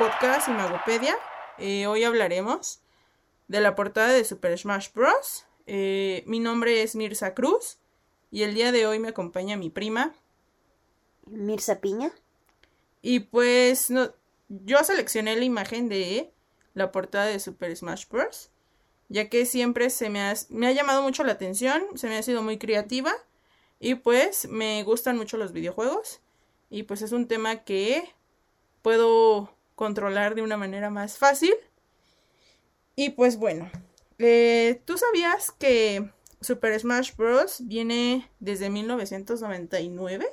podcast Imagopedia. Eh, hoy hablaremos de la portada de Super Smash Bros. Eh, mi nombre es Mirza Cruz y el día de hoy me acompaña mi prima. Mirza Piña. Y pues no, yo seleccioné la imagen de la portada de Super Smash Bros. Ya que siempre se me ha, me ha llamado mucho la atención, se me ha sido muy creativa y pues me gustan mucho los videojuegos y pues es un tema que puedo controlar de una manera más fácil. Y pues bueno, eh, ¿tú sabías que Super Smash Bros. viene desde 1999?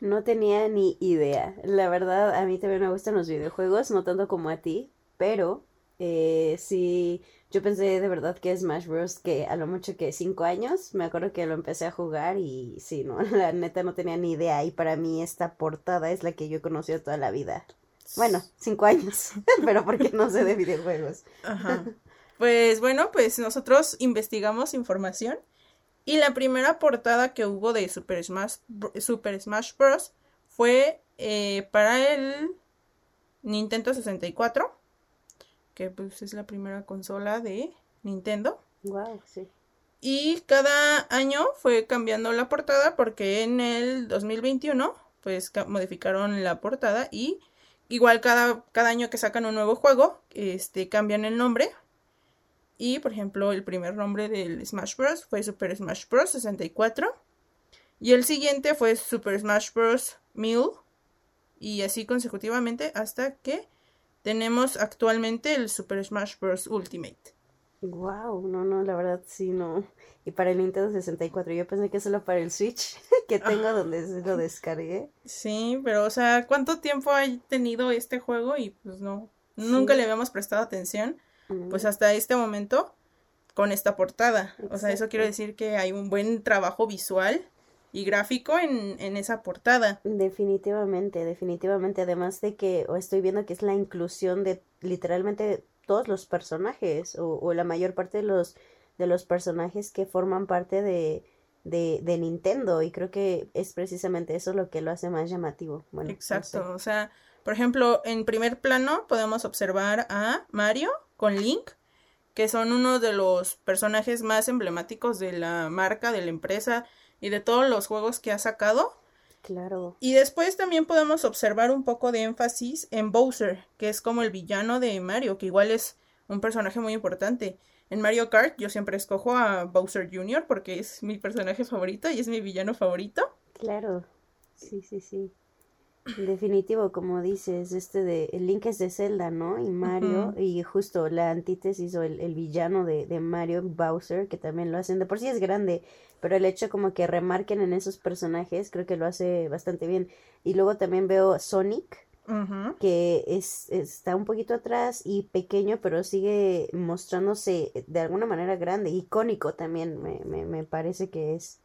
No tenía ni idea. La verdad, a mí también me gustan los videojuegos, no tanto como a ti, pero eh, sí, yo pensé de verdad que Smash Bros. que a lo mucho que cinco años, me acuerdo que lo empecé a jugar y sí, no, la neta no tenía ni idea y para mí esta portada es la que yo he conocido toda la vida. Bueno, cinco años, pero porque no sé de videojuegos. Ajá. Pues bueno, pues nosotros investigamos información y la primera portada que hubo de Super Smash, Super Smash Bros. fue eh, para el Nintendo 64 que pues es la primera consola de Nintendo. Wow, sí. Y cada año fue cambiando la portada porque en el 2021 pues modificaron la portada y igual cada, cada año que sacan un nuevo juego, este cambian el nombre. Y por ejemplo, el primer nombre del Smash Bros fue Super Smash Bros 64 y el siguiente fue Super Smash Bros 1000 y así consecutivamente hasta que tenemos actualmente el Super Smash Bros. Ultimate. Wow, no, no, la verdad sí, no. Y para el Nintendo 64, yo pensé que solo para el Switch que tengo donde lo descargué. Sí, pero o sea, ¿cuánto tiempo ha tenido este juego? Y pues no, nunca le habíamos prestado atención. Pues hasta este momento con esta portada. O sea, eso quiere decir que hay un buen trabajo visual y gráfico en, en, esa portada. Definitivamente, definitivamente. Además de que o estoy viendo que es la inclusión de literalmente todos los personajes o, o la mayor parte de los, de los personajes que forman parte de, de, de, Nintendo y creo que es precisamente eso lo que lo hace más llamativo. Bueno, Exacto, no sé. o sea, por ejemplo, en primer plano podemos observar a Mario con Link, que son uno de los personajes más emblemáticos de la marca, de la empresa, y de todos los juegos que ha sacado. Claro. Y después también podemos observar un poco de énfasis en Bowser, que es como el villano de Mario, que igual es un personaje muy importante. En Mario Kart yo siempre escojo a Bowser Jr. porque es mi personaje favorito y es mi villano favorito. Claro. Sí, sí, sí. Definitivo, como dices, este de el Link es de Zelda, ¿no? Y Mario, uh -huh. y justo la antítesis o el, el villano de, de, Mario, Bowser, que también lo hacen, de por sí es grande, pero el hecho como que remarquen en esos personajes, creo que lo hace bastante bien. Y luego también veo Sonic, uh -huh. que es, está un poquito atrás y pequeño, pero sigue mostrándose de alguna manera grande, icónico también, me, me, me parece que es.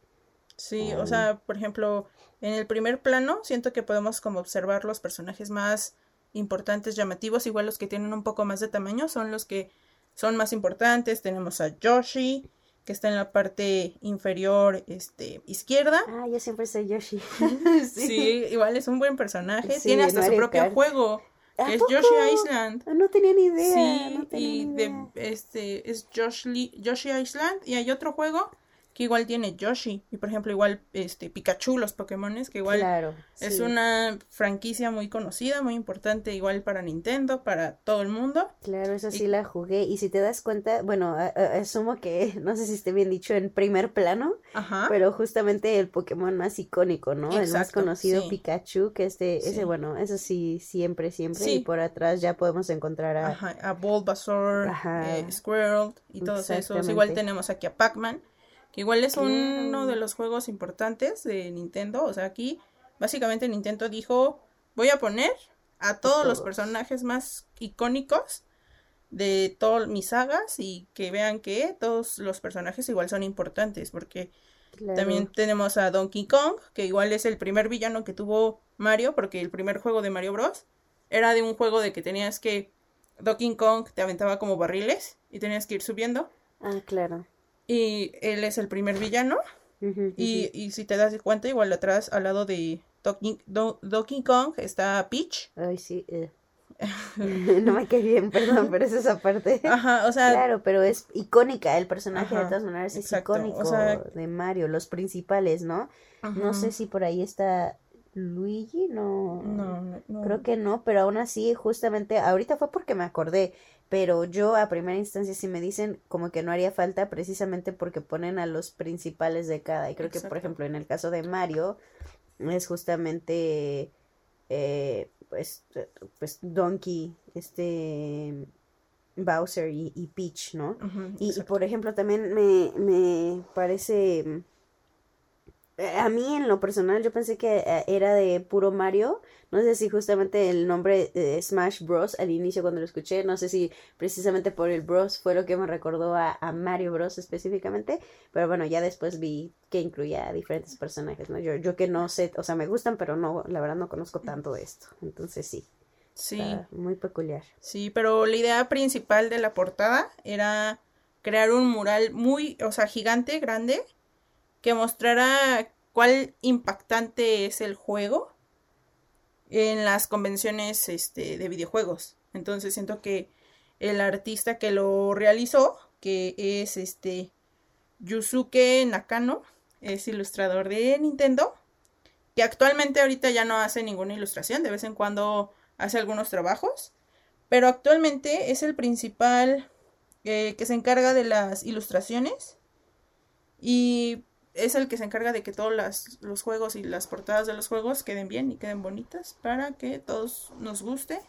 Sí, um, o sea, por ejemplo, en el primer plano siento que podemos como observar los personajes más importantes, llamativos, igual los que tienen un poco más de tamaño son los que son más importantes. Tenemos a Yoshi, que está en la parte inferior este, izquierda. Ah, yo siempre soy Yoshi. sí. sí. igual es un buen personaje. Sí, Tiene hasta Mario su propio Kart. juego. Que es? Yoshi Island. No tenía ni idea. Sí, no tenía y ni idea. De, este es Yoshi, Yoshi Island. Y hay otro juego que igual tiene Yoshi y por ejemplo igual este Pikachu los Pokémones que igual claro, es sí. una franquicia muy conocida muy importante igual para Nintendo para todo el mundo claro eso sí y... la jugué y si te das cuenta bueno a, a, asumo que no sé si esté bien dicho en primer plano Ajá. pero justamente el Pokémon más icónico no Exacto, el más conocido sí. Pikachu que este sí. ese bueno eso sí siempre siempre y por atrás ya podemos encontrar a Ajá, a Bulbasaur eh, Squirrel y todos esos igual tenemos aquí a Pac-Man que igual es uno de los juegos importantes de Nintendo, o sea, aquí básicamente Nintendo dijo, voy a poner a todos, todos. los personajes más icónicos de todas mis sagas y que vean que todos los personajes igual son importantes, porque claro. también tenemos a Donkey Kong, que igual es el primer villano que tuvo Mario, porque el primer juego de Mario Bros. era de un juego de que tenías que Donkey Kong te aventaba como barriles y tenías que ir subiendo. Ah, claro y él es el primer villano. Uh -huh, y, y, si te das cuenta, igual atrás, al lado de Donkey, Do Donkey Kong, está Peach. Ay, sí. Eh. no me quedé bien, perdón, pero es esa parte. Ajá, o sea. Claro, pero es icónica, el personaje de todas maneras es icónico de Mario, los principales, ¿no? No sé si por ahí está Luigi, no, no, no, Creo que no, pero aún así, justamente, ahorita fue porque me acordé, pero yo a primera instancia si me dicen como que no haría falta precisamente porque ponen a los principales de cada. Y creo que, por ejemplo, en el caso de Mario, es justamente eh, pues, pues Donkey, este Bowser y, Peach, ¿no? y, por ejemplo también me, me parece a mí en lo personal yo pensé que eh, era de puro Mario. No sé si justamente el nombre de Smash Bros. al inicio cuando lo escuché, no sé si precisamente por el Bros fue lo que me recordó a, Mario Bros específicamente. Pero bueno, ya después vi que incluía a diferentes personajes, ¿no? Yo, yo que no sé, o sea, me gustan, pero no, la verdad no conozco tanto de esto. Entonces sí. Sí. muy peculiar. Sí, pero la idea principal de la portada era crear un mural muy, o sea, gigante, grande que mostrara cuál impactante es el juego en las convenciones este, de videojuegos. Entonces siento que el artista que lo realizó, que es este Yusuke Nakano, es ilustrador de Nintendo, que actualmente ahorita ya no hace ninguna ilustración, de vez en cuando hace algunos trabajos, pero actualmente es el principal eh, que se encarga de las ilustraciones y es el que se encarga de que todos los juegos y las portadas de los juegos queden bien y queden bonitas para que todos nos guste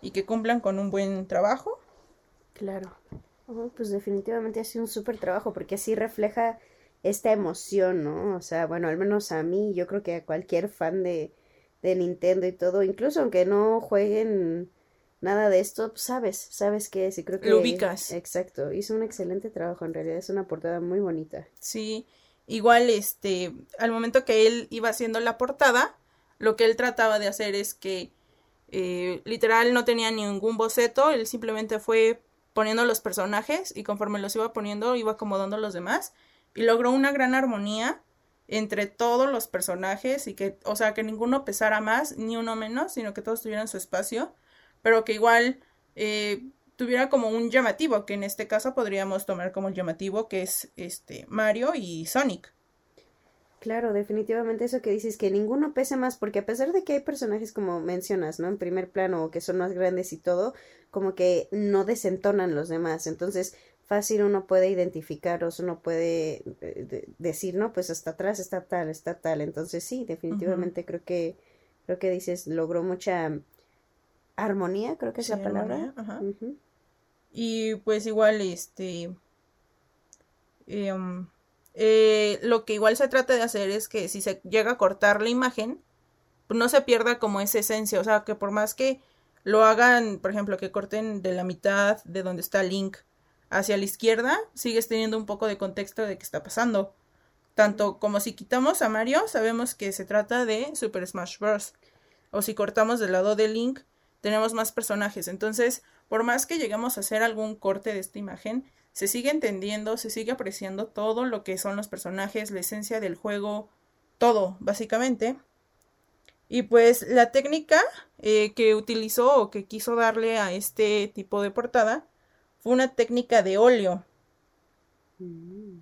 y que cumplan con un buen trabajo. Claro. pues definitivamente ha sido un súper trabajo porque así refleja esta emoción, ¿no? O sea, bueno, al menos a mí, yo creo que a cualquier fan de, de Nintendo y todo, incluso aunque no jueguen nada de esto, pues sabes, sabes qué es y creo que... Lo ubicas. Exacto, hizo un excelente trabajo, en realidad es una portada muy bonita. Sí, Igual, este, al momento que él iba haciendo la portada, lo que él trataba de hacer es que eh, literal no tenía ningún boceto, él simplemente fue poniendo los personajes y conforme los iba poniendo iba acomodando los demás y logró una gran armonía entre todos los personajes y que, o sea, que ninguno pesara más ni uno menos, sino que todos tuvieran su espacio, pero que igual eh, tuviera como un llamativo, que en este caso podríamos tomar como llamativo, que es este Mario y Sonic. Claro, definitivamente eso que dices, que ninguno pese más, porque a pesar de que hay personajes como mencionas, ¿no? En primer plano, o que son más grandes y todo, como que no desentonan los demás. Entonces, fácil uno puede identificarlos, uno puede eh, decir, no, pues hasta atrás está tal, está tal. Entonces, sí, definitivamente creo que, creo que dices, logró mucha armonía, creo que es la palabra. Ajá. Y pues igual, este... Em, eh, lo que igual se trata de hacer es que si se llega a cortar la imagen, no se pierda como esa esencia. O sea, que por más que lo hagan, por ejemplo, que corten de la mitad de donde está Link hacia la izquierda, sigues teniendo un poco de contexto de qué está pasando. Tanto como si quitamos a Mario, sabemos que se trata de Super Smash Bros. O si cortamos del lado de Link, tenemos más personajes. Entonces, por más que lleguemos a hacer algún corte de esta imagen, se sigue entendiendo, se sigue apreciando todo lo que son los personajes, la esencia del juego, todo, básicamente. Y pues la técnica eh, que utilizó o que quiso darle a este tipo de portada fue una técnica de óleo. Mm.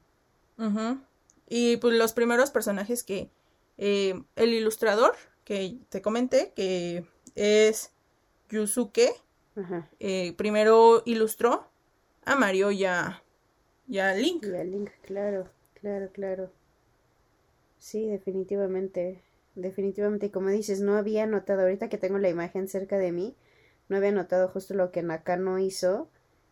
Y pues los primeros personajes que eh, el ilustrador que te comenté, que es Yusuke, eh, primero ilustró a Mario y a, Link. Y a Link, claro, claro, claro. Sí, definitivamente. Definitivamente, como dices, no había notado, ahorita que tengo la imagen cerca de mí, no había notado justo lo que Nakano hizo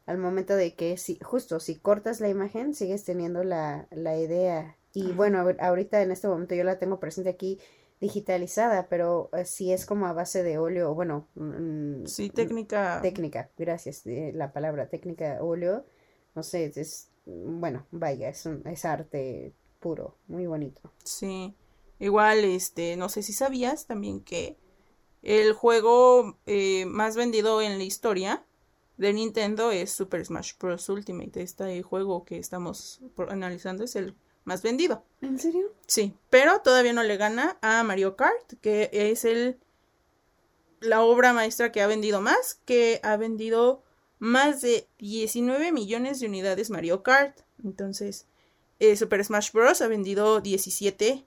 al momento de que, si, justo, si cortas la imagen, sigues teniendo la, la idea. Y bueno, ahorita en este momento yo la tengo presente aquí digitalizada, pero eh, sí es como a base de óleo, bueno. Mm, sí, técnica. Técnica, gracias, la palabra técnica óleo. No sé, es, bueno, vaya, es, un, es arte puro, muy bonito. Sí, igual, este, no sé si sabías también que el juego eh, más vendido en la historia de Nintendo es Super Smash Bros. Ultimate. Este juego que estamos analizando es el más vendido. ¿En serio? Sí, pero todavía no le gana a Mario Kart, que es el la obra maestra que ha vendido más, que ha vendido más de 19 millones de unidades Mario Kart. Entonces, eh, Super Smash Bros. ha vendido 17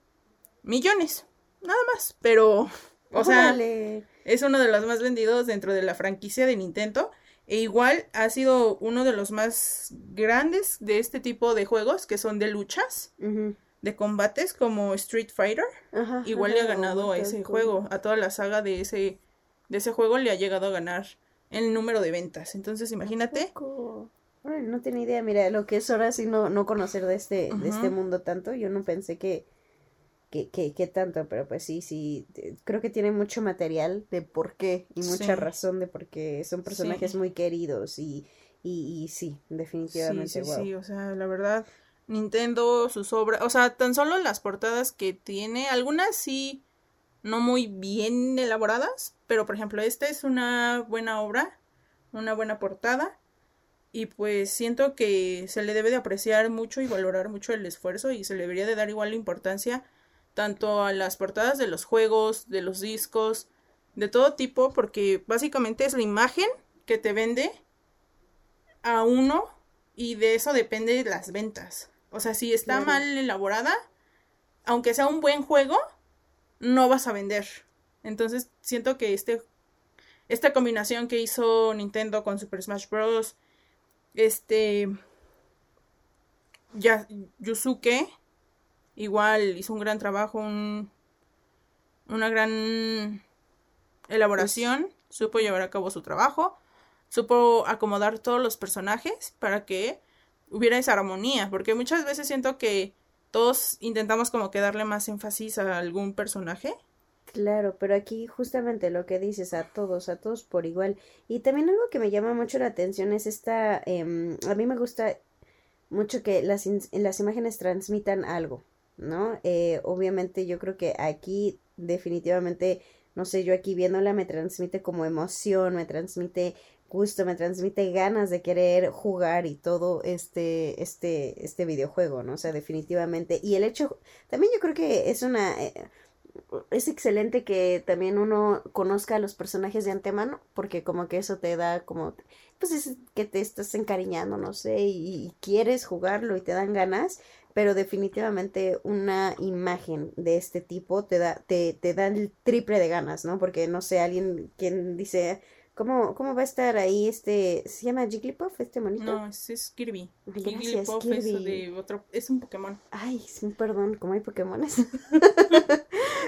millones, nada más. Pero, o sea, es uno de los más vendidos dentro de la franquicia de Nintendo. E igual ha sido uno de los más grandes de este tipo de juegos, que son de luchas, de combates, como Street Fighter. igual le ha ganado a ese juego, a toda la saga de ese, de ese juego le ha llegado a ganar el número de ventas. Entonces, imagínate. no tenía idea, mira, lo que es ahora sí no, no conocer de este, de este mundo tanto. Yo no pensé que, que, que, tanto, pero pues sí, sí, creo que tiene mucho material de por qué y mucha razón de por qué son personajes muy queridos y, y, sí, definitivamente. Sí, sí, o sea, la verdad, Nintendo, sus obras, o sea, tan solo las portadas que tiene, algunas sí no muy bien elaboradas, pero por ejemplo, esta es una buena obra, una buena portada. Y pues siento que se le debe de apreciar mucho y valorar mucho el esfuerzo y se le debería de dar igual importancia tanto a las portadas de los juegos, de los discos, de todo tipo, porque básicamente es la imagen que te vende a uno y de eso depende las ventas. O sea, si está mal elaborada, aunque sea un buen juego, no vas a vender. Entonces siento que este, esta combinación que hizo Nintendo con Super Smash Bros. Este. Ya, Yusuke. Igual hizo un gran trabajo, un, una gran elaboración. Supo llevar a cabo su trabajo. Supo acomodar todos los personajes para que hubiera esa armonía. Porque muchas veces siento que todos intentamos como que darle más énfasis a algún personaje. Claro, pero aquí justamente lo que dices a todos, a todos por igual. Y también algo que me llama mucho la atención es esta, eh, a mí me gusta mucho que las, las imágenes transmitan algo, ¿no? Eh, obviamente yo creo que aquí definitivamente, no sé, yo aquí viéndola me transmite como emoción, me transmite gusto, me transmite ganas de querer jugar y todo este, este, este videojuego, ¿no? O sea, definitivamente. Y el hecho, también yo creo que es una, eh, es excelente que también uno conozca a los personajes de antemano, porque como que eso te da como, pues es que te estás encariñando, no sé, y, quieres jugarlo y te dan ganas, pero definitivamente una imagen de este tipo te da, te, te da el triple de ganas, ¿no? Porque no sé, alguien quien dice, ¿Cómo, ¿Cómo va a estar ahí este? ¿Se llama Jigglypuff este monito? No, es, Kirby. Jigglypuff es de otro, es un Pokémon. Ay, perdón, como hay Pokémones.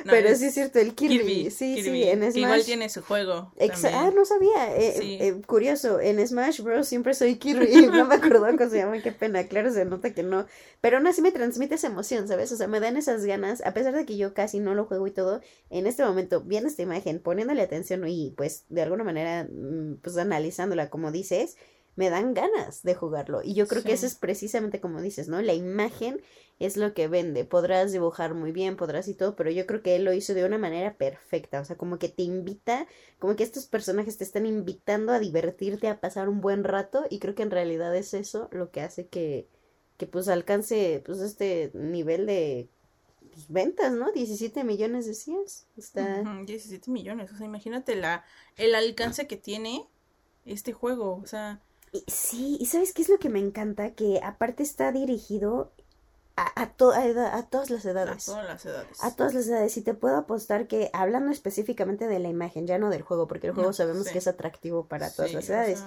Pero sí es cierto, el Kirby. sí, sí, en Smash. Igual tiene su juego. ah, no sabía. Eh, eh, curioso, en Smash Bros. siempre soy Kirby. no me acuerdo cómo se llama, qué pena. Claro, se nota que no. Pero aún así me transmite esa emoción, ¿sabes? O sea, me dan esas ganas, a pesar de que yo casi no lo juego y todo. En este momento, viendo esta imagen, poniéndole atención y pues de alguna manera, mm, pues analizándola como dices me dan ganas de jugarlo. Y yo creo que eso es precisamente como dices, ¿no? La imagen es lo que vende. Podrás dibujar muy bien, podrás y todo, pero yo creo que él lo hizo de una manera perfecta. O sea, como que te invita, como que estos personajes te están invitando a divertirte, a pasar un buen rato. Y creo que en realidad es eso lo que hace que, que pues alcance pues este nivel de pues, ventas, ¿no? 17 millones decías. Está... 17 millones. O sea, imagínate la, el alcance que tiene este juego. O sea. Sí, y ¿sabes qué es lo que me encanta? Que aparte está dirigido a, a, a, todas las edades. A todas las edades. A todas las edades. Y te puedo apostar que, hablando específicamente de la imagen, ya no del juego, porque el juego sabemos que es atractivo para todas las edades.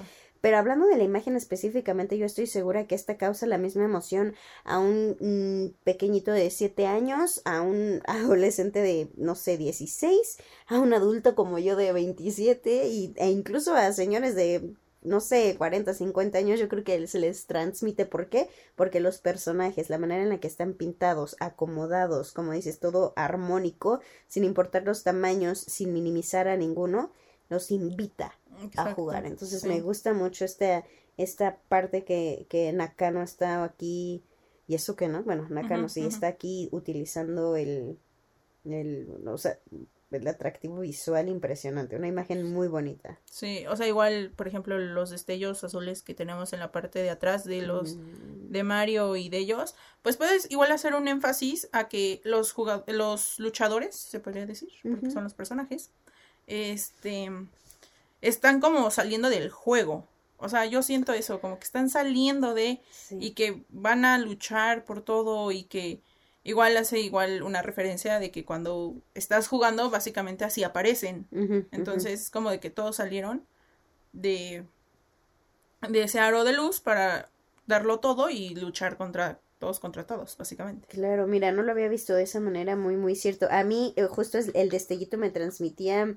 Pero hablando de la imagen específicamente, yo estoy segura que esta causa la misma emoción a un mm, pequeñito de 7 años, a un adolescente de, no sé, 16, a un adulto como yo de 27 y, e incluso a señores de no sé, 40, 50 años, yo creo que se les transmite. ¿Por qué? Porque los personajes, la manera en la que están pintados, acomodados, como dices, todo armónico, sin importar los tamaños, sin minimizar a ninguno, los invita a jugar. Entonces me gusta mucho esta, esta parte que, que Nakano está aquí, y eso que no, bueno, Nakano sí está aquí utilizando el, el, o sea, el atractivo visual impresionante, una imagen muy bonita. Sí, o sea, igual, por ejemplo, los destellos azules que tenemos en la parte de atrás de los mm. de Mario y de ellos, pues puedes igual hacer un énfasis a que los los luchadores, se podría decir, porque son los personajes, este, están como saliendo del juego. O sea, yo siento eso, como que están saliendo de y que van a luchar por todo y que igual hace igual una referencia de que cuando estás jugando básicamente así aparecen. Entonces, como de que todos salieron de de ese aro de luz para darlo todo y luchar contra todos contra todos, básicamente. Claro, mira, no lo había visto de esa manera, muy, muy cierto. A mí, eh, justo el destellito me transmitía,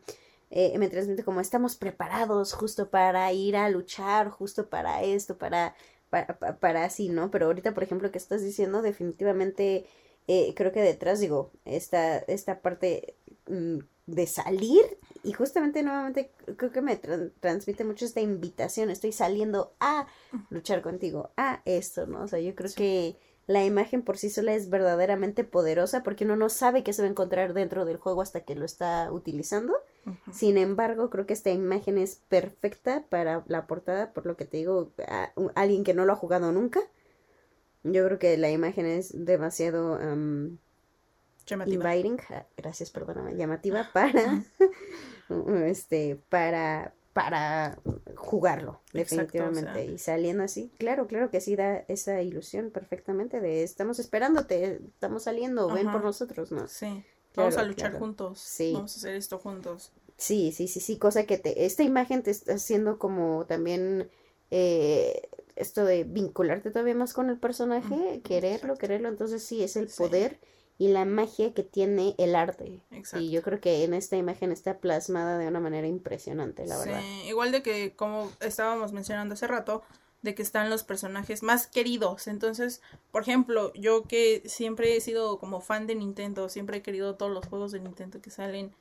eh, me transmite como estamos preparados justo para ir a luchar, justo para esto, para, para, para, así, ¿no? Pero ahorita, por ejemplo, que estás diciendo, definitivamente, eh, creo que detrás, digo, esta, esta parte mm, de salir y justamente nuevamente creo que me transmite mucho esta invitación, estoy saliendo a luchar contigo, a esto, ¿no? O sea, yo creo que la imagen por sí sola es verdaderamente poderosa porque uno no sabe qué se va a encontrar dentro del juego hasta que lo está utilizando. Sin embargo, creo que esta imagen es perfecta para la portada, por lo que te digo, a, alguien que no lo ha jugado nunca. Yo creo que la imagen es demasiado llamativa. Inviting, ah, gracias, perdóname, llamativa para este para para jugarlo, definitivamente. Y saliendo así, claro, claro que sí da esa ilusión perfectamente de estamos esperándote, estamos saliendo, ven por nosotros, ¿no? Sí. Vamos a luchar juntos. Sí. Vamos a hacer esto juntos. Sí, sí, sí, sí, cosa que te, esta imagen te está haciendo como también eh, esto de vincularte todavía más con el personaje, quererlo, quererlo, entonces sí, es el poder y la magia que tiene el arte. Exacto. Y yo creo que en esta imagen está plasmada de una manera impresionante, la verdad. Sí, igual de que como estábamos mencionando hace rato, de que están los personajes más queridos. Entonces, por ejemplo, yo que siempre he sido como fan de Nintendo, siempre he querido todos los juegos de Nintendo que salen.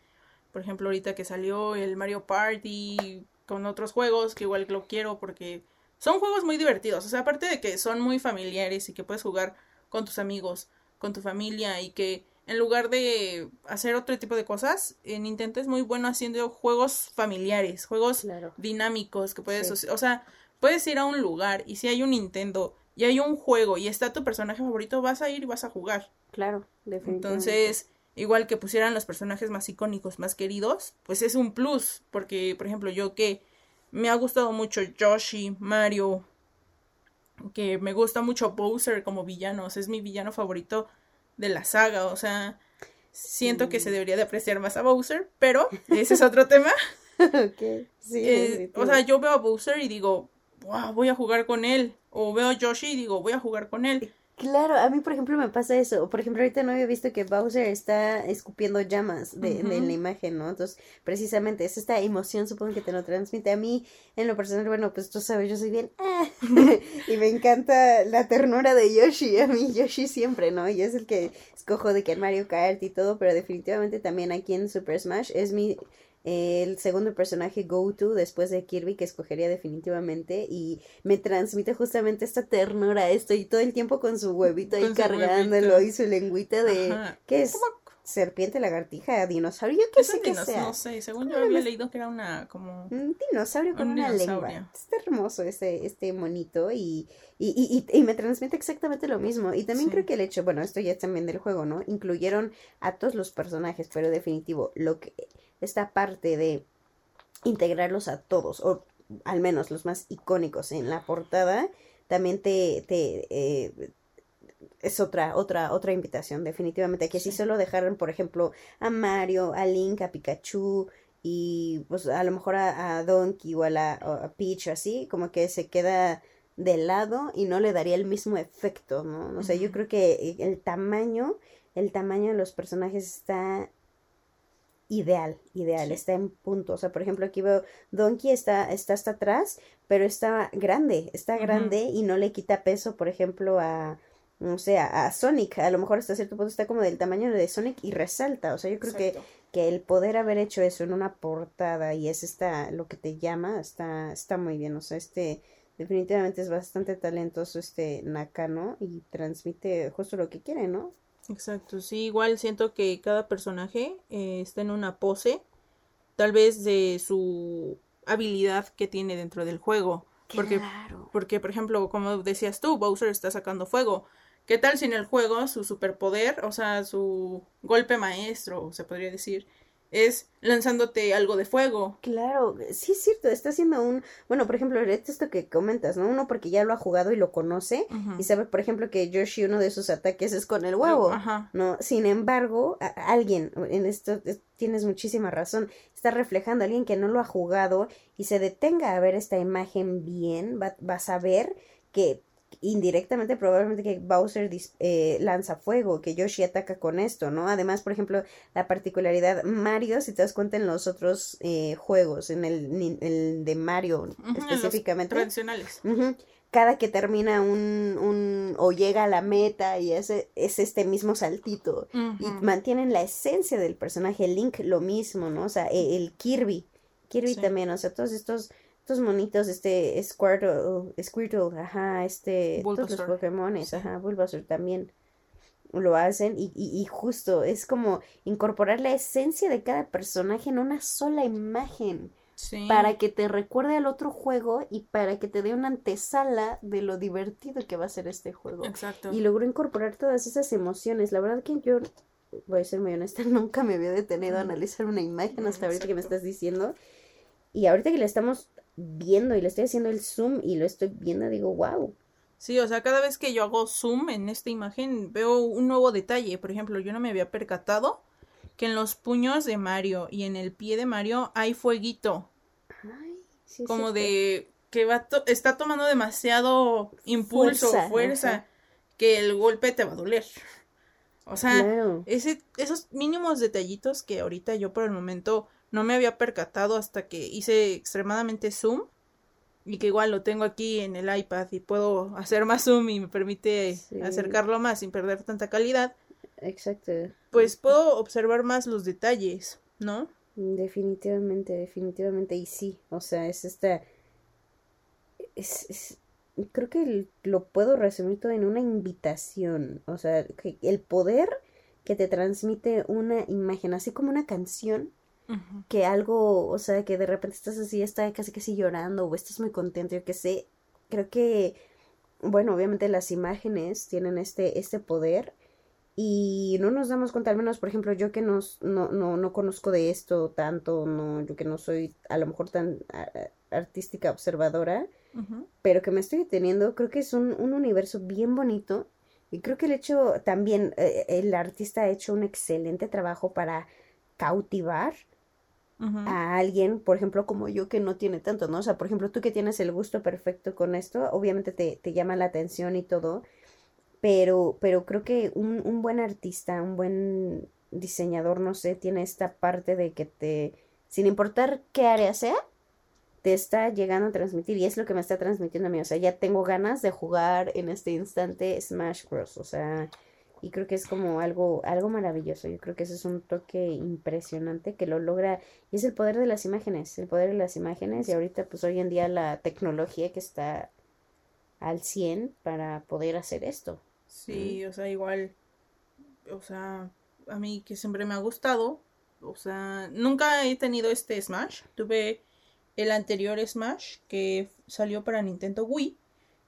Por ejemplo, ahorita que salió el Mario Party con otros juegos que igual lo quiero porque son juegos muy divertidos. O sea, aparte de que son muy familiares y que puedes jugar con tus amigos con tu familia y que en lugar de hacer otro tipo de cosas, en Nintendo es muy bueno haciendo juegos familiares, juegos dinámicos que puedes, o sea, puedes ir a un lugar y si hay un Nintendo y hay un juego y está tu personaje favorito, vas a ir y vas a jugar. Claro, definitivamente. Entonces, igual que pusieran los personajes más icónicos, más queridos, pues es un plus, porque por ejemplo, yo que me ha gustado mucho Yoshi, Mario, que me gusta mucho Bowser como villano, es mi villano favorito de la saga, o sea, siento que se debería de apreciar más a Bowser, pero ese es otro tema. okay. sí, eh, o sea, yo veo a Bowser y digo, wow, voy a jugar con él, o veo a Yoshi y digo, voy a jugar con él. Claro, a mí por ejemplo me pasa eso. Por ejemplo, ahorita no había visto que Bowser está escupiendo llamas de, de, la imagen, ¿no? Entonces, precisamente es esta emoción, supongo que te lo transmite. A mí, en lo personal, bueno, pues tú sabes, yo soy bien... Ah, y me encanta la ternura de Yoshi. A mí Yoshi siempre, ¿no? Y es el que escojo de que en Mario Kart y todo, pero definitivamente también aquí en Super Smash es mi el segundo personaje go-to después de Kirby que escogería definitivamente y me transmite justamente esta ternura, estoy todo el tiempo con su huevito ahí cargándolo y su lengüita de... ¿Qué es? serpiente, lagartija, dinosaurio, qué sé que sea. No sé, según yo había leído que era una como un dinosaurio con una lengua. Está hermoso este este monito y y, y, y, me transmite exactamente lo mismo. Y también creo que el hecho, bueno, esto ya es también del juego, ¿no? Incluyeron a todos los personajes, pero definitivo, lo que esta parte de integrarlos a todos, o al menos los más icónicos en la portada, también te, te eh, es otra, otra, otra invitación, definitivamente. Que si solo dejaran, por ejemplo, a Mario, a Link, a Pikachu y pues a lo mejor a, Donkey o a, la, a Peach así, como que se queda de lado y no le daría el mismo efecto, ¿no? O sea, yo creo que el tamaño, el tamaño de los personajes está ideal, ideal, está en punto. O sea, por ejemplo, aquí veo Donkey está, está hasta atrás, pero está grande, está grande y no le quita peso, por ejemplo, a, no sé, a, Sonic. A lo mejor hasta cierto punto está como del tamaño de Sonic y resalta. O sea, yo creo que, que el poder haber hecho eso en una portada y es esta, lo que te llama, está, está muy bien. O sea, este, definitivamente es bastante talentoso este Nakano y transmite justo lo que quiere, ¿no? Exacto, sí, igual siento que cada personaje eh, está en una pose, tal vez de su habilidad que tiene dentro del juego. Porque, porque, por ejemplo, como decías tú, Bowser está sacando fuego. ¿Qué tal si en el juego su superpoder, o sea, su golpe maestro, se podría decir, es lanzándote algo de fuego. Claro, sí es cierto, está haciendo un, bueno, por ejemplo, esto que comentas, ¿no? Uno porque ya lo ha jugado y lo conoce y sabe, por ejemplo, que Yoshi uno de sus ataques es con el huevo, ¿no? Sin embargo, alguien, en esto tienes muchísima razón, está reflejando a alguien que no lo ha jugado y se detenga a ver esta imagen bien, va, va a saber que indirectamente probablemente que Bowser eh, lanza fuego, que Yoshi ataca con esto, ¿no? Además, por ejemplo, la particularidad Mario, si te das cuenta en los otros eh, juegos, en el, el, de Mario específicamente. tradicionales. cada que termina un, un, o llega a la meta y es, es este mismo saltito y mantienen la esencia del personaje Link lo mismo, ¿no? O sea, e, el, Kirby, Kirby también, o sea, todos estos estos monitos, este Squirtle, Squirtle, ajá, este, todos los Pokémones, ajá, Bulbasaur también lo hacen y, y, justo es como incorporar la esencia de cada personaje en una sola imagen. Para que te recuerde al otro juego y para que te dé una antesala de lo divertido que va a ser este juego. Exacto. Y logró incorporar todas esas emociones. La verdad que yo, voy a ser muy honesta, nunca me había detenido a analizar una imagen hasta ahorita que me estás diciendo. Y ahorita que la estamos viendo y le estoy haciendo el zoom y lo estoy viendo, digo, wow. Sí, o sea, cada vez que yo hago zoom en esta imagen veo un nuevo detalle. Por ejemplo, yo no me había percatado que en los puños de Mario y en el pie de Mario hay fueguito. Ay, sí, como de que va está tomando demasiado impulso, fuerza, fuerza que el golpe te va a doler. O sea, ese, esos mínimos detallitos que ahorita yo por el momento no me había percatado hasta que hice extremadamente zoom y que igual lo tengo aquí en el iPad y puedo hacer más zoom y me permite acercarlo más sin perder tanta calidad. Exacto. Pues puedo observar más los detalles, ¿no? Definitivamente, definitivamente. Y sí, o sea, es esta... Es, creo que lo puedo resumir todo en una invitación. O sea, que el poder que te transmite una imagen, así como una canción, que algo, o sea, que de repente estás así, está casi casi llorando o estás muy contento, yo qué sé. Creo que, bueno, obviamente las imágenes tienen este, este poder y no nos damos cuenta, al menos, por ejemplo, yo que no, no, no, no conozco de esto tanto, no, yo que no soy a lo mejor tan artística observadora, pero que me estoy deteniendo, creo que es un, un universo bien bonito y creo que el hecho también, eh, el artista ha hecho un excelente trabajo para cautivar a alguien, por ejemplo, como yo que no tiene tanto, ¿no? O sea, por ejemplo, tú que tienes el gusto perfecto con esto, obviamente te, te llama la atención y todo, pero, pero creo que un, un buen artista, un buen diseñador, no sé, tiene esta parte de que te, sin importar qué área sea, te está llegando a transmitir y es lo que me está transmitiendo a mí. O sea, ya tengo ganas de jugar en este instante Smash Bros. O sea, y creo que es como algo, algo maravilloso. Yo creo que ese es un toque impresionante que lo logra. Y es el poder de las imágenes, el poder de las imágenes. Y ahorita, pues hoy en día la tecnología que está al 100 para poder hacer esto. Sí, o sea, igual, o sea, a mí que siempre me ha gustado. O sea, nunca he tenido este Smash. Tuve el anterior Smash que salió para Nintendo Wii,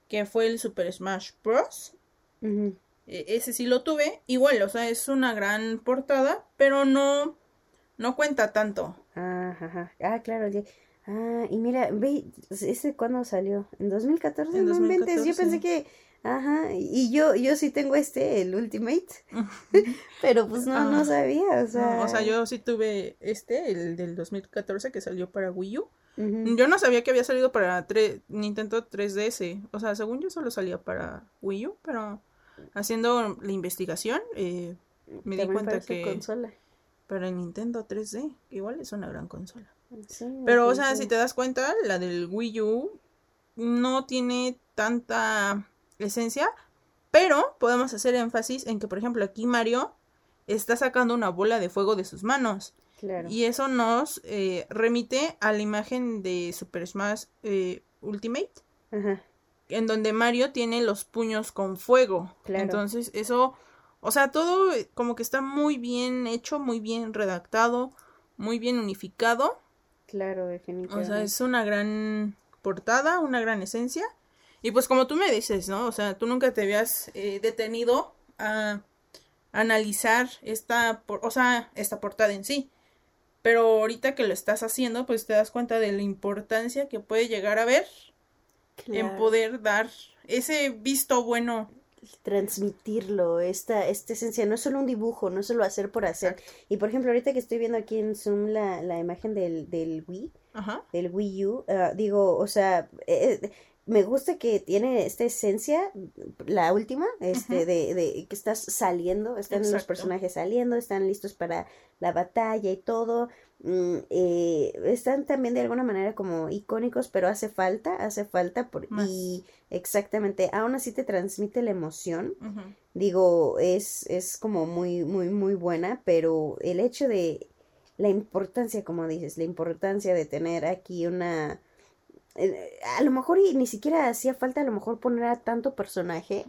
que fue el Super Smash Bros. E, ese sí lo tuve. Igual, o sea, es una gran portada, pero no, no cuenta tanto. Ajá, Ah, claro. Ah, y mira, ve, ¿ese cuándo salió? ¿En 2014? En 2014. Yo pensé que... Ajá, y yo, yo sí tengo este, el Ultimate, pero pues no, no sabía, o sea... o sea, yo sí tuve este, el del 2014 que salió para Wii U. Yo no sabía que había salido para Nintendo 3DS, o sea, según yo solo salía para Wii U, pero haciendo la investigación, eh, me di cuenta que consola. para el Nintendo 3D, igual es una gran consola. Pero, o sea, si te das cuenta, la del Wii U no tiene tanta esencia, pero podemos hacer énfasis en que, por ejemplo, aquí Mario está sacando una bola de fuego de sus manos. Y eso nos eh, remite a la imagen de Super Smash eh, Ultimate. Ajá en donde Mario tiene los puños con fuego. Entonces, eso, o sea, todo como que está muy bien hecho, muy bien redactado, muy bien unificado. Claro, definitivamente. O sea, es una gran portada, una gran esencia. Y pues como tú me dices, ¿no? O sea, tú nunca te habías eh, detenido a analizar esta, o sea, esta portada en sí. pero ahorita que lo estás haciendo, pues te das cuenta de la importancia que puede llegar a ver en poder dar ese visto bueno. Transmitirlo, esta, esta esencia, no es solo un dibujo, no es solo hacer por hacer. Y por ejemplo, ahorita que estoy viendo aquí en Zoom la, la imagen del, del Wii, del Wii U, ah, digo, o sea, eh, me gusta que tiene esta esencia, la última, este, de, de, que estás saliendo, están los personajes saliendo, están listos para la batalla y todo. Mm, eh, están también de alguna manera como icónicos, pero hace falta, hace falta por, y exactamente, aún así te transmite la emoción. Digo, es, es como muy, muy, muy buena, pero el hecho de la importancia, como dices, la importancia de tener aquí una eh, a lo mejor y ni siquiera hacía falta a lo mejor poner a tanto personaje,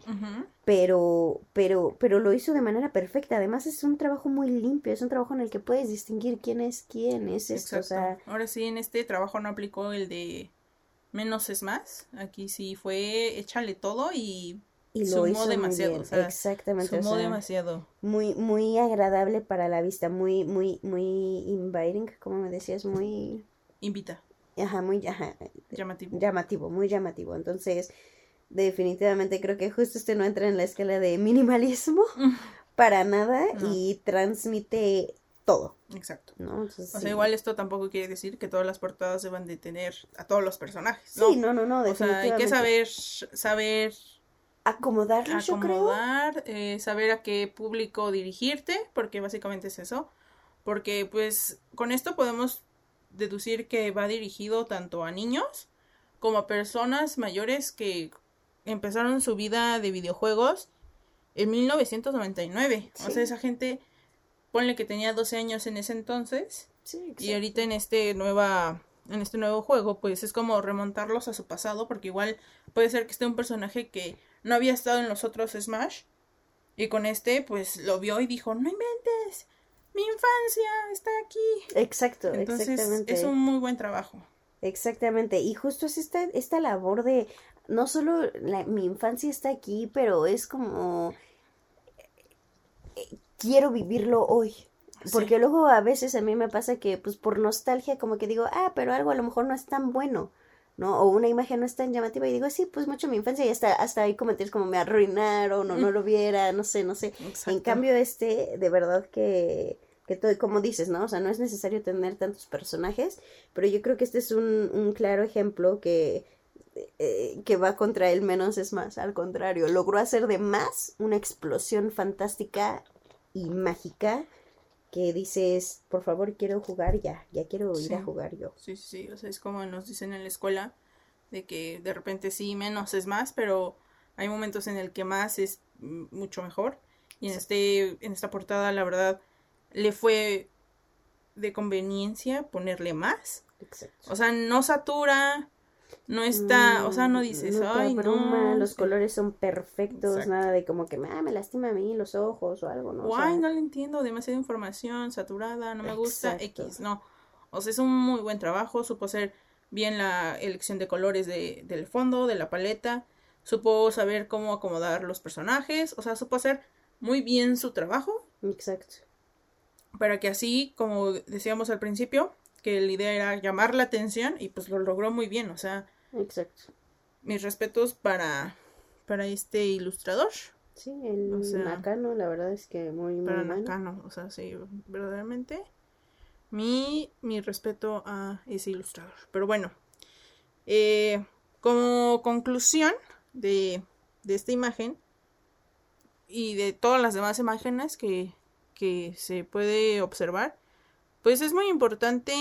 pero, pero, pero lo hizo de manera perfecta. Además es un trabajo muy limpio, es un trabajo en el que puedes distinguir quién es quién, es esto. Ahora sí, en este trabajo no aplicó el de menos es más. Aquí sí fue échale todo y, y lo sumó demasiado. Exactamente. Sumó demasiado. Muy, muy agradable para la vista, muy, muy, muy inviting, como me decías, muy... Invita. Ajá, muy llamativo. Llamativo, muy llamativo. Entonces, definitivamente creo que justo este no entra en la escala de minimalismo para nada y transmite todo. Exacto. ¿no? o sea, igual esto tampoco quiere decir que todas las portadas deban de tener a todos los personajes. ¿no? Sí, no, no, no, O sea, hay que saber, saber acomodarlos, acomodar, eh, saber a qué público dirigirte, porque básicamente es eso. Porque pues con esto podemos deducir que va dirigido tanto a niños como a personas mayores que empezaron su vida de videojuegos en 1999. O sea, esa gente, ponle que tenía 12 años en ese entonces. y ahorita en este nueva en este nuevo juego, pues es como remontarlos a su pasado, porque igual puede ser que esté un personaje que no había estado en los otros Smash y con este pues lo vio y dijo, "No inventes, mi infancia está aquí. Exacto, exactamente. Es un muy buen trabajo. Exactamente, y justo es esta, esta labor de, no solo mi infancia está aquí, pero es como, eh, quiero vivirlo hoy. Porque luego a veces a mí me pasa que, pues por nostalgia, como que digo, ah, pero algo a lo mejor no es tan bueno. ¿no? O una imagen no es tan llamativa y digo, sí, pues mucho mi infancia y hasta, hasta hay comentarios como me arruinaron o no lo viera, no sé, no sé. En cambio este, de verdad que, que todo, como dices, ¿no? O sea, no es necesario tener tantos personajes, pero yo creo que este es un, un claro ejemplo que, eh, que va contra el menos es más, al contrario, logró hacer de más una explosión fantástica y mágica que dices, por favor, quiero jugar ya, ya quiero ir a jugar yo. Sí, sí, sí, o sea, es como nos dicen en la escuela, de que de repente sí, menos es más, pero hay momentos en el que más es mucho mejor. Y en, este, en esta portada, la verdad, le fue de conveniencia ponerle más. Exacto. O sea, no satura, no está, o sea, no dices, no ay, no. Los colores son perfectos, nada de como que ah, me lastima a mí los ojos o algo, ¿no? O, ay, no le entiendo, demasiada información, saturada, no me gusta, X, no. O sea, es un muy buen trabajo, supo hacer bien la elección de colores de, del fondo, de la paleta, supo saber cómo acomodar los personajes, o sea, supo hacer muy bien su trabajo. Exacto. Para que así, como decíamos al principio, que la idea era llamar la atención y pues lo logró muy bien, o sea, Exacto. Mis respetos para, para este ilustrador. Sí, el Nakano, la verdad es que muy, muy Para Nakano, o sea, sí, verdaderamente. Mi, mi respeto a ese ilustrador. Pero bueno, eh, como conclusión de, de esta imagen y de todas las demás imágenes que, que se puede observar, pues es muy importante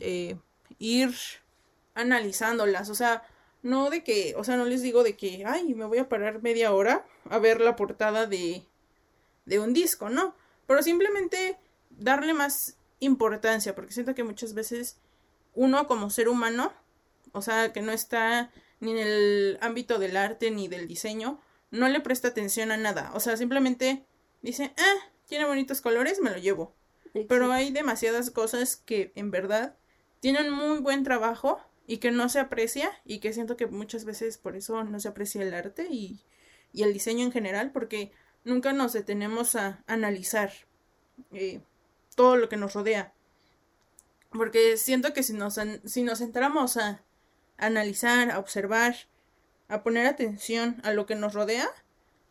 eh, ir analizándolas, o sea, no de que, o sea, no les digo de que, ay, me voy a parar media hora a ver la portada de, de un disco, no, pero simplemente darle más importancia, porque siento que muchas veces uno como ser humano, o sea, que no está ni en el ámbito del arte ni del diseño, no le presta atención a nada, o sea, simplemente dice, ah, tiene bonitos colores, me lo llevo. Pero hay demasiadas cosas que en verdad tienen muy buen trabajo y que no se aprecia y que siento que muchas veces por eso no se aprecia el arte y, y el diseño en general porque nunca nos detenemos a analizar eh, todo lo que nos rodea. Porque siento que si nos, si nos entramos a analizar, a observar, a poner atención a lo que nos rodea,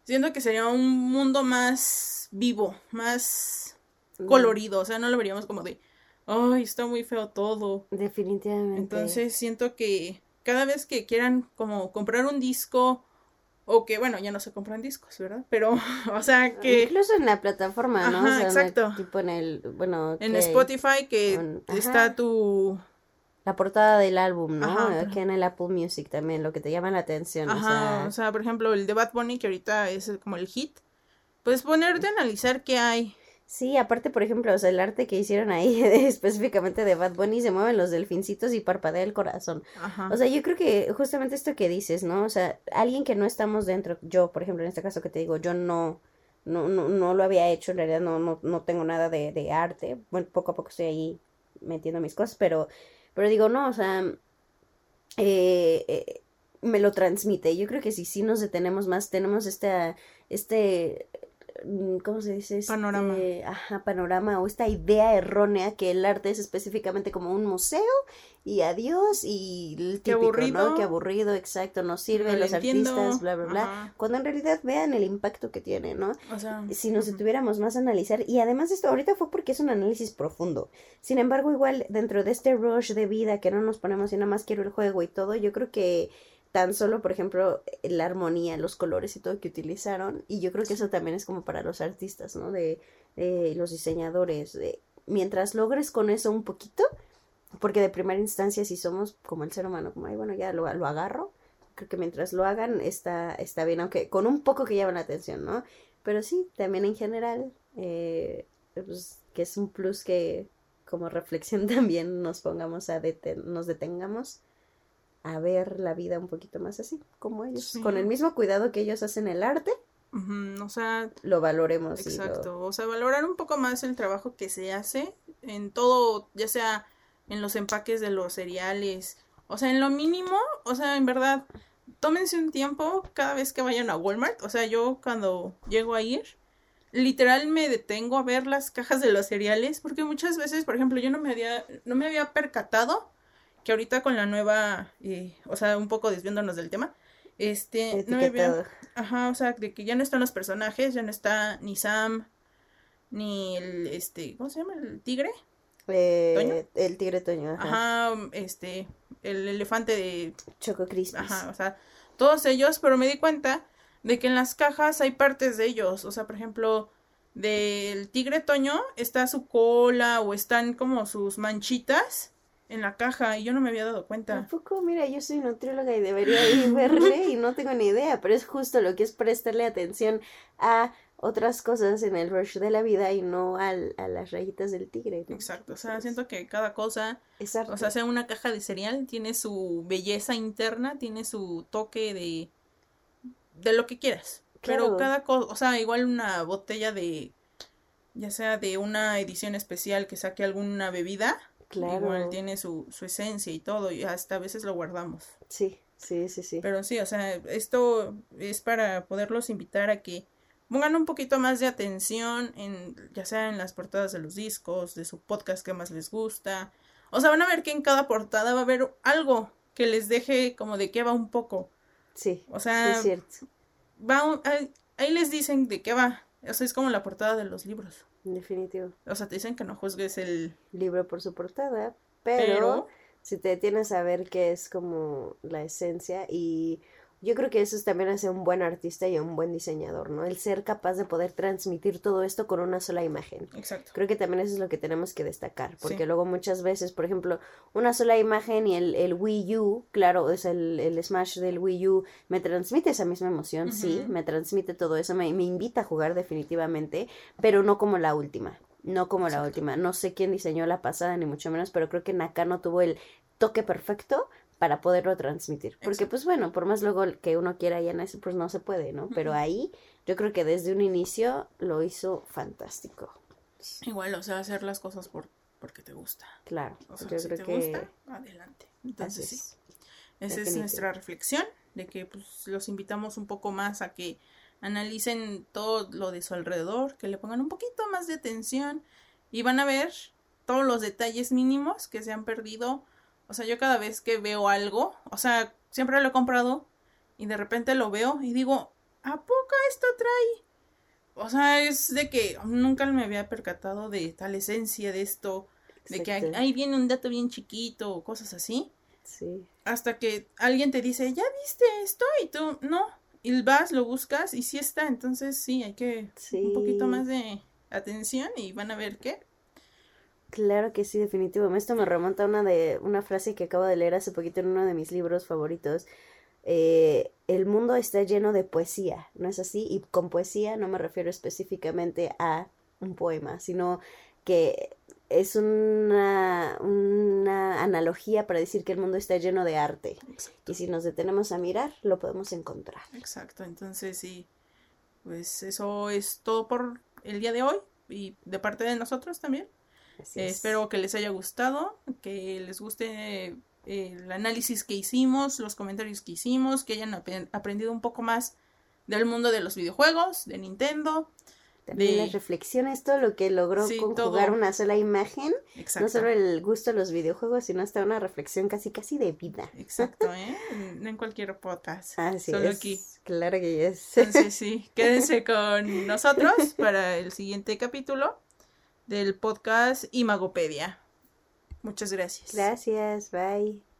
siento que sería un mundo más vivo, más. Colorido. O sea, no lo veríamos como de, ay, está muy feo todo. Definitivamente. Entonces siento que cada vez que quieran como comprar un disco o que bueno, ya no se compran discos, ¿verdad? Pero o sea, que incluso en la plataforma, ¿no? Ajá, exacto. tipo en el bueno, en Spotify que está tu la portada del álbum, ¿no? Ajá, que en el Apple Music también, lo que te llama la atención. Ajá, o sea... o sea, por ejemplo, el de Bad Bunny, que ahorita es como el hit, pues ponerte a analizar qué hay. Sí, aparte, por ejemplo, o sea, el arte que hicieron ahí específicamente de Bad Bunny, se mueven los delfincitos y parpadea el corazón. Ajá. O sea, yo creo que justamente esto que dices, ¿no? O sea, alguien que no estamos dentro, yo, por ejemplo, en este caso que te digo, yo no, no, no, no lo había hecho, en realidad no, no, no tengo nada de, de arte. Bueno, poco a poco estoy ahí metiendo mis cosas, pero, pero digo, no, o sea, eh, eh, me lo transmite. Yo creo que si sí nos detenemos más, tenemos este, este Mm, ¿cómo se dice? panorama. Este, ajá, panorama o esta idea errónea que el arte es específicamente como un museo y adiós y el típico, Qué aburrido. ¿no? Qué aburrido, exacto, no sirve, los artistas, bla, bla, bla. Cuando en realidad vean el impacto que tiene, ¿no? O sea, si nos detuviéramos más a analizar, y además esto ahorita fue porque es un análisis profundo. Sin embargo, igual dentro de este rush de vida que no nos ponemos y nada más quiero el juego y todo, yo creo que tan solo, por ejemplo, la armonía, los colores y todo que utilizaron. Y yo creo que eso también es como para los artistas, ¿no? De, los diseñadores. De, mientras logres con eso un poquito, porque de primera instancia si somos como el ser humano, como, ay, bueno, ya lo, lo agarro. Creo que mientras lo hagan está, está bien, aunque con un poco que llama la atención, ¿no? Pero sí, también en general, eh, pues, que es un plus que como reflexión también nos pongamos a deten nos detengamos a ver la vida un poquito más así, como ellos, con el mismo cuidado que ellos hacen el arte. o sea, lo valoremos. Exacto, o sea, valorar un poco más el trabajo que se hace en todo, ya sea en los empaques de los cereales, o sea, en lo mínimo, o sea, en verdad, tómense un tiempo cada vez que vayan a Walmart, o sea, yo cuando llego a ir, literal me detengo a ver las cajas de los cereales, porque muchas veces, por ejemplo, yo no me había, no me había percatado que ahorita con la nueva, eh, o sea, un poco desviándonos del tema, este, no me veo, ajá, o sea, de que ya no están los personajes, ya no está ni Sam, ni el, este, ¿cómo se llama? El tigre. Eh, El tigre Toño, ajá. ajá. este, el elefante de... Choco Crispis. Ajá, o sea, todos ellos, pero me di cuenta de que en las cajas hay partes de ellos, o sea, por ejemplo, del tigre Toño está su cola o están como sus manchitas en la caja y yo no me había dado cuenta. Tampoco, mira, yo soy nutrióloga y debería ir verle y no tengo ni idea, pero es justo lo que es prestarle atención a otras cosas en el rush de la vida y no al, a las rayitas del tigre. Exacto, o sea, siento que cada cosa, o sea, sea una caja de cereal, tiene su belleza interna, tiene su toque de, de lo que quieras. Pero cada cosa, o sea, igual una botella de, ya sea de una edición especial que saque alguna bebida, Igual tiene su, su esencia y todo, y hasta a veces lo guardamos. Sí, sí, sí, sí. Pero sí, o sea, esto es para poderlos invitar a que pongan un poquito más de atención en, ya sea en las portadas de los discos, de su podcast que más les gusta. O sea, van a ver que en cada portada va a haber algo que les deje como de qué va un poco. Sí. O sea, es cierto. Va, ahí les dicen de qué va. O sea, es como la portada de los libros. Definitivo. O sea, te dicen que no juzgues el libro por su portada, pero, si te tienes a ver qué es como la esencia y yo creo que eso también hace un buen artista y un buen diseñador, ¿no? El ser capaz de poder transmitir todo esto con una sola imagen. Exacto. Creo que también eso es lo que tenemos que destacar, porque luego muchas veces, por ejemplo, una sola imagen y el, el Wii U, claro, es el, el, Smash del Wii U, me transmite esa misma emoción, sí, me transmite todo eso, me, me invita a jugar definitivamente, pero no como la última. No como la última. No sé quién diseñó la pasada, ni mucho menos, pero creo que Nakano tuvo el toque perfecto para poderlo transmitir. Porque, pues bueno, por más luego que uno quiera ya ese, pues no se puede, ¿no? Pero ahí yo creo que desde un inicio lo hizo fantástico. Igual, o sea, hacer las cosas por porque te gusta. Claro, o sea, si te gusta, adelante. Entonces, sí. Esa es nuestra reflexión, de que pues los invitamos un poco más a que analicen todo lo de su alrededor, que le pongan un poquito más de atención y van a ver todos los detalles mínimos que se han perdido. O sea, yo cada vez que veo algo, o sea, siempre lo he comprado y de repente lo veo y digo, ¿a poco esto trae? O sea, es de que nunca me había percatado de tal esencia de esto, de que ahí viene un dato bien chiquito o cosas así. Sí. Hasta que alguien te dice, ¿ya viste esto? Y tú, no. Y vas, lo buscas y sí está. Entonces sí, hay que un poquito más de atención y van a ver qué. Claro que sí, definitivo. Esto me remonta a una de una frase que acabo de leer hace poquito en uno de mis libros favoritos. Eh, el mundo está lleno de poesía, ¿no es así? Y con poesía no me refiero específicamente a un poema, sino que es una, una analogía para decir que el mundo está lleno de arte. Y si nos detenemos a mirar, lo podemos encontrar. Exacto, entonces sí, pues eso es todo por el día de hoy y de parte de nosotros también. Espero que les haya gustado, que les guste el análisis que hicimos, los comentarios que hicimos, que hayan aprendido un poco más del mundo de los videojuegos, de Nintendo, también las reflexiones, todo lo que logró conjugar una sola imagen. No solo el gusto de los videojuegos, sino hasta una reflexión casi casi de vida. Exacto, ¿eh? No en cualquier podcast. solo aquí. Claro que es. Entonces sí, quédense con nosotros para el siguiente capítulo del podcast Imagopedia. Muchas gracias. Gracias, bye.